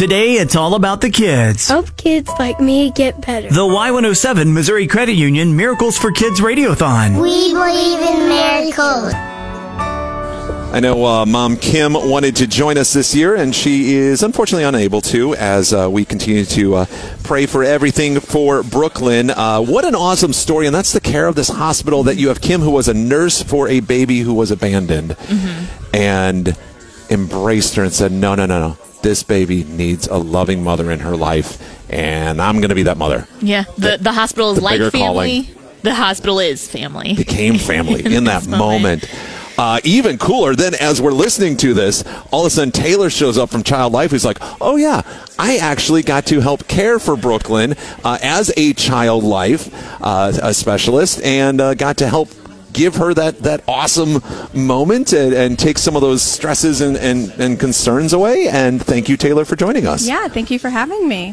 Today, it's all about the kids. Help kids like me get better. The Y107 Missouri Credit Union Miracles for Kids Radiothon. We believe in miracles. I know uh, Mom Kim wanted to join us this year, and she is unfortunately unable to as uh, we continue to uh, pray for everything for Brooklyn. Uh, what an awesome story, and that's the care of this hospital that you have Kim, who was a nurse for a baby who was abandoned, and embraced her and said, No, no, no, no. This baby needs a loving mother in her life, and I'm going to be that mother. Yeah, the the hospital is the like family. calling. The hospital is family. became family in that moment. moment. Uh, even cooler, then as we're listening to this, all of a sudden Taylor shows up from Child Life. Who's like, "Oh yeah, I actually got to help care for Brooklyn uh, as a Child Life uh, a specialist, and uh, got to help." Give her that, that awesome moment and, and take some of those stresses and, and, and concerns away. And thank you, Taylor, for joining us. Yeah, thank you for having me.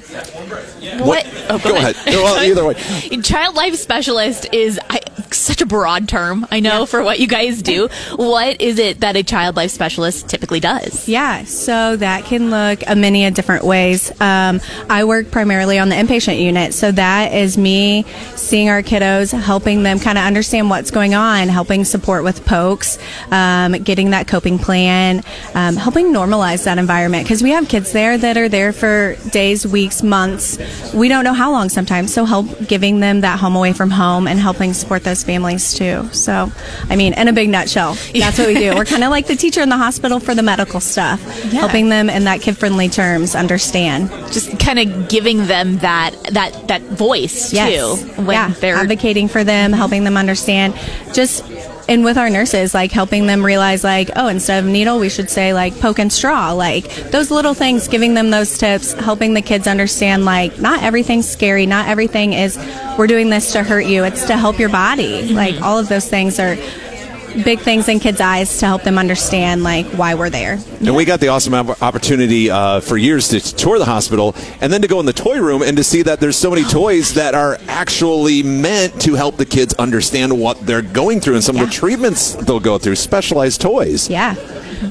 What? Oh, Go ahead. Well, either way. Child life specialist is I, such a broad term. I know for what you guys do. What is it that a child life specialist typically does? Yeah, so that can look a many of different ways. Um, I work primarily on the inpatient unit, so that is me seeing our kiddos, helping them kind of understand what's going on, helping support with pokes, um, getting that coping plan, um, helping normalize that environment because we have kids there that are there for days, weeks, months. We don't know how long sometimes, so help giving them that home away from home and helping support those families too. So, I mean, in a big nutshell, that's what we do. We're kind of like the teacher in the hospital for the medical stuff, Yeah. helping them in that kid friendly terms understand. Just kind of giving them that that that voice Yes. too when yeah. they're advocating for them, helping them understand. Just and with our nurses, like helping them realize, like, oh, instead of needle, we should say like poke and straw. Like those little things, giving them those tips, helping the kids understand, like, not everything's scary. Not everything is we're doing this to hurt you. It's to help your body. Mm-hmm. Like all of those things are big things in kids' eyes to help them understand like why we're there. And we got the awesome opportunity uh, for years to tour the hospital and then to go in the toy room and to see that there's so many toys that are actually meant to help the kids understand what they're going through and some of the treatments they'll go through, specialized toys. Yeah.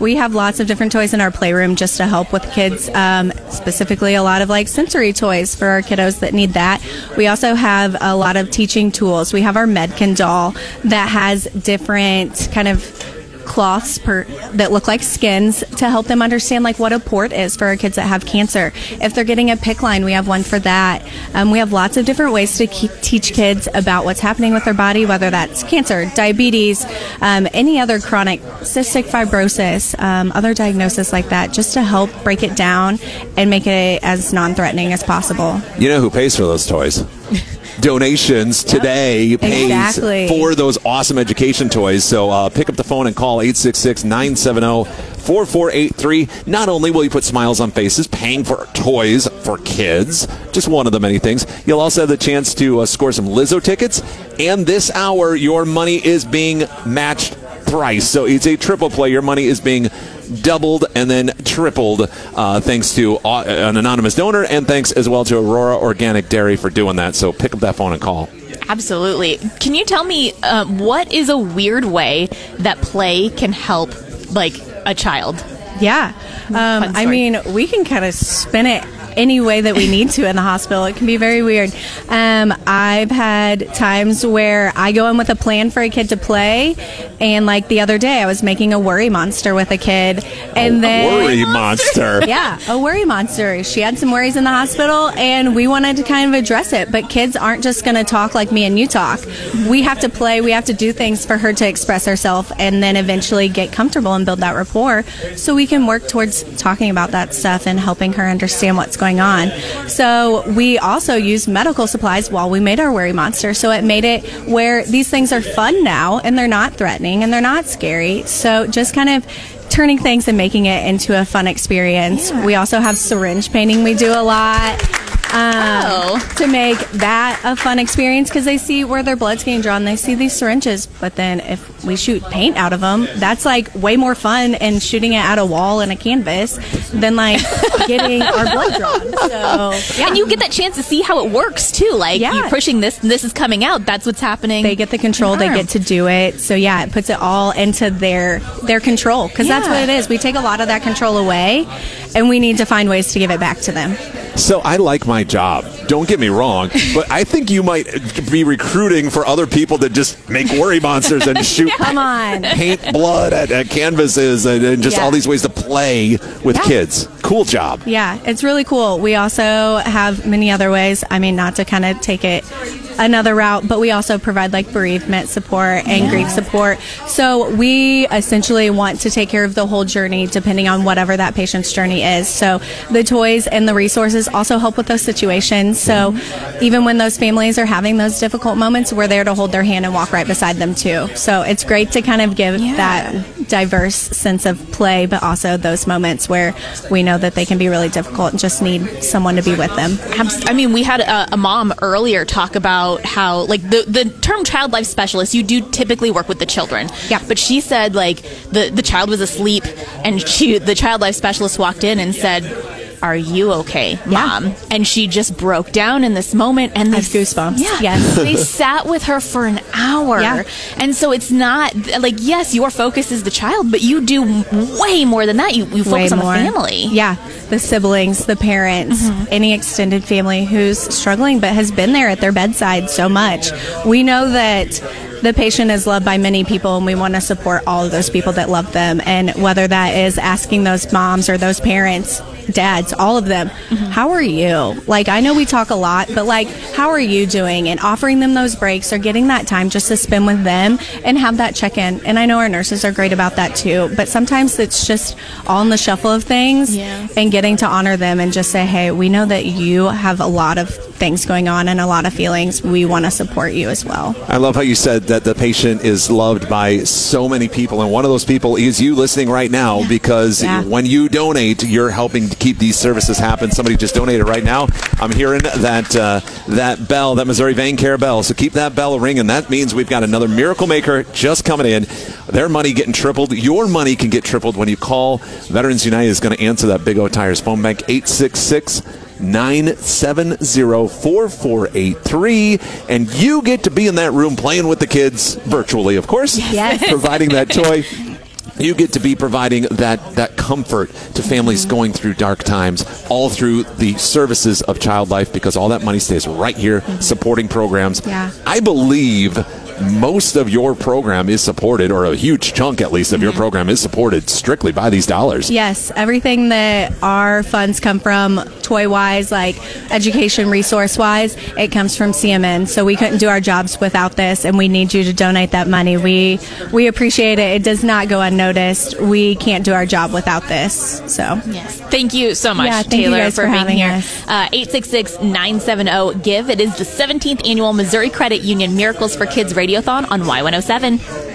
We have lots of different toys in our playroom just to help with kids, um, specifically a lot of like sensory toys for our kiddos that need that. We also have a lot of teaching tools. We have our Medkin doll that has different kind of cloths per, that look like skins to help them understand like what a port is for our kids that have cancer. If they're getting a PICC line, we have one for that. Um, we have lots of different ways to keep, teach kids about what's happening with their body, whether that's cancer, diabetes, um, any other chronic cystic fibrosis, um, other diagnosis like that, just to help break it down and make it as non-threatening as possible. You know who pays for those toys? Donations today pays Exactly. for those awesome education toys. So uh, pick up the phone and call 866 970 4483. Not only will you put smiles on faces paying for toys for kids, just one of the many things, you'll also have the chance to uh, score some Lizzo tickets. And this hour, your money is being matched thrice. So it's a triple play. Your money is being doubled and then tripled uh, thanks to uh, an anonymous donor and thanks as well to Aurora Organic Dairy for doing that. So pick up that phone and call. Absolutely. Can you tell me uh, what is a weird way that play can help, like a child? Yeah. Um, I mean, we can kind of spin it any way that we need to in the hospital. It can be very weird. Um, I've had times where I go in with a plan for a kid to play, and like the other day, I was making a worry monster with a kid, and then Worry monster. yeah, a worry monster. She had some worries in the hospital, and we wanted to kind of address it. But kids aren't just going to talk like me and you talk. We have to play. We have to do things for her to express herself, and then eventually get comfortable and build that rapport, so we can work towards talking about that stuff and helping her understand what's going on. So we also used medical supplies while we made our worry monster. So it made it where these things are fun now, and they're not threatening, and they're not scary. So just kind of turning things and making it into a fun experience. We also have syringe painting we do a lot. Um, oh. to make that a fun experience because they see where their blood's getting drawn. They see these syringes, but then if we shoot paint out of them, that's like way more fun and shooting it at a wall and a canvas than like getting our blood drawn. So yeah. And you get that chance to see how it works too. Like Yeah. you pushing this, and this is coming out. That's what's happening. they get the control they get to do it so yeah it puts it all into their their control because that's what it is we take a lot of that control away and we need to find ways to give it back to them So I like my job. Don't get me wrong, but I think you might be recruiting for other people that just make worry monsters and shoot come on paint blood at, at canvases and, and just Yeah. all these ways to play with Yeah. kids. Cool job. Yeah, it's really cool. We also have many other ways. I mean, not to kind of take it another route, but we also provide like bereavement support and grief support. So we essentially want to take care of the whole journey depending on whatever that patient's journey is. So the toys and the resources also help with those situations. So even when those families are having those difficult moments, we're there to hold their hand and walk right beside them too. So it's great to kind of give that diverse sense of play, but also those moments where we know that they can be really difficult and just need someone to be with them. I mean, we had a, a mom earlier talk about how, like, the, the term child life specialist, you do typically work with the children. Yeah. But she said, like, the, the child was asleep, and she the child life specialist walked in and said, are you okay, mom? And she just broke down in this moment, and they goosebumps. Yeah, Yes. they sat with her for an hour, Yeah. and so it's not like yes, your focus is the child, but you do way more than that. You, you focus on the family. Yeah, the siblings, the parents, mm-hmm. any extended family who's struggling but has been there at their bedside so much. We know that the patient is loved by many people and we want to support all of those people that love them and whether that is asking those moms or those parents dads all of them how are you? Like i know we talk a lot but like how are you doing? And offering them those breaks or getting that time just to spend with them and have that check-in. And i know our nurses are great about that too. But sometimes it's just all in the shuffle of things Yeah. and getting to honor them and just say hey we know that you have a lot of things going on and a lot of feelings we want to support you as well I love how you said that the patient is loved by so many people, and one of those people is you listening right now because Yeah. when you donate, you're helping to keep these services happen. Somebody just donated right now. I'm hearing that uh, that bell, that Missouri Vein Care bell. So keep that bell ringing. That means we've got another miracle maker just coming in. Their money getting tripled. Your money can get tripled when you call Veterans United. Is going to answer that Big O Tires phone bank eight six six. 970-4483 and you get to be in that room playing with the kids virtually of course Yes. providing that toy you get to be providing that, that comfort to families Mm-hmm. going through dark times all through the services of child life because all that money stays right here supporting programs Mm-hmm. Yeah. i believe most of your program is supported or a huge chunk at least of your program is supported strictly by these dollars Yes, everything that our funds come from, toy wise, like education resource wise, it comes from CMN. So we couldn't do our jobs without this, and we need you to donate that money. We we appreciate it. It does not go unnoticed. We can't do our job without this. So Yes. Thank you so much, Yeah, Taylor, for, for being here. Uh, 866-970-GIVE. It is the 17th annual Missouri Credit Union Miracles for Kids Radiothon on Y107.